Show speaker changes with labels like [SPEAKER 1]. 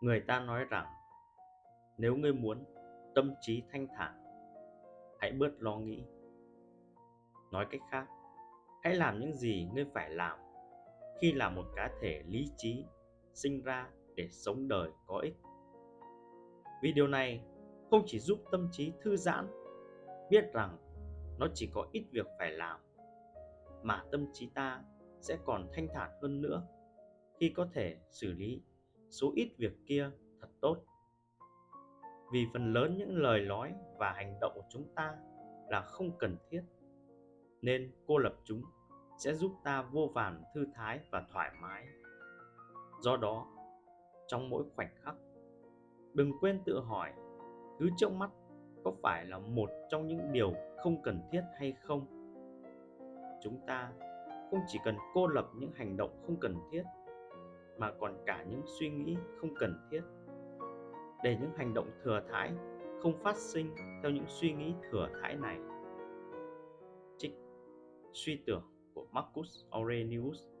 [SPEAKER 1] người ta nói rằng, nếu ngươi muốn tâm trí thanh thản, hãy bớt lo nghĩ. Nói cách khác, hãy làm những gì ngươi phải làm khi là một cá thể lý trí sinh ra để sống đời có ích. Vì điều này không chỉ giúp tâm trí thư giãn, biết rằng nó chỉ có ít việc phải làm, mà tâm trí ta sẽ còn thanh thản hơn nữa khi có thể xử lý số ít việc kia thật tốt. Vì phần lớn những lời nói và hành động của chúng ta là không cần thiết, nên cô lập chúng sẽ giúp ta vô vàn thư thái và thoải mái. Do đó, trong mỗi khoảnh khắc, đừng quên tự hỏi thứ trước mắt có phải là một trong những điều không cần thiết hay không. Chúng ta không chỉ cần cô lập những hành động không cần thiết mà còn cả những suy nghĩ không cần thiết. Để những hành động thừa thãi không phát sinh theo những suy nghĩ thừa thãi này. Trích suy tưởng của Marcus Aurelius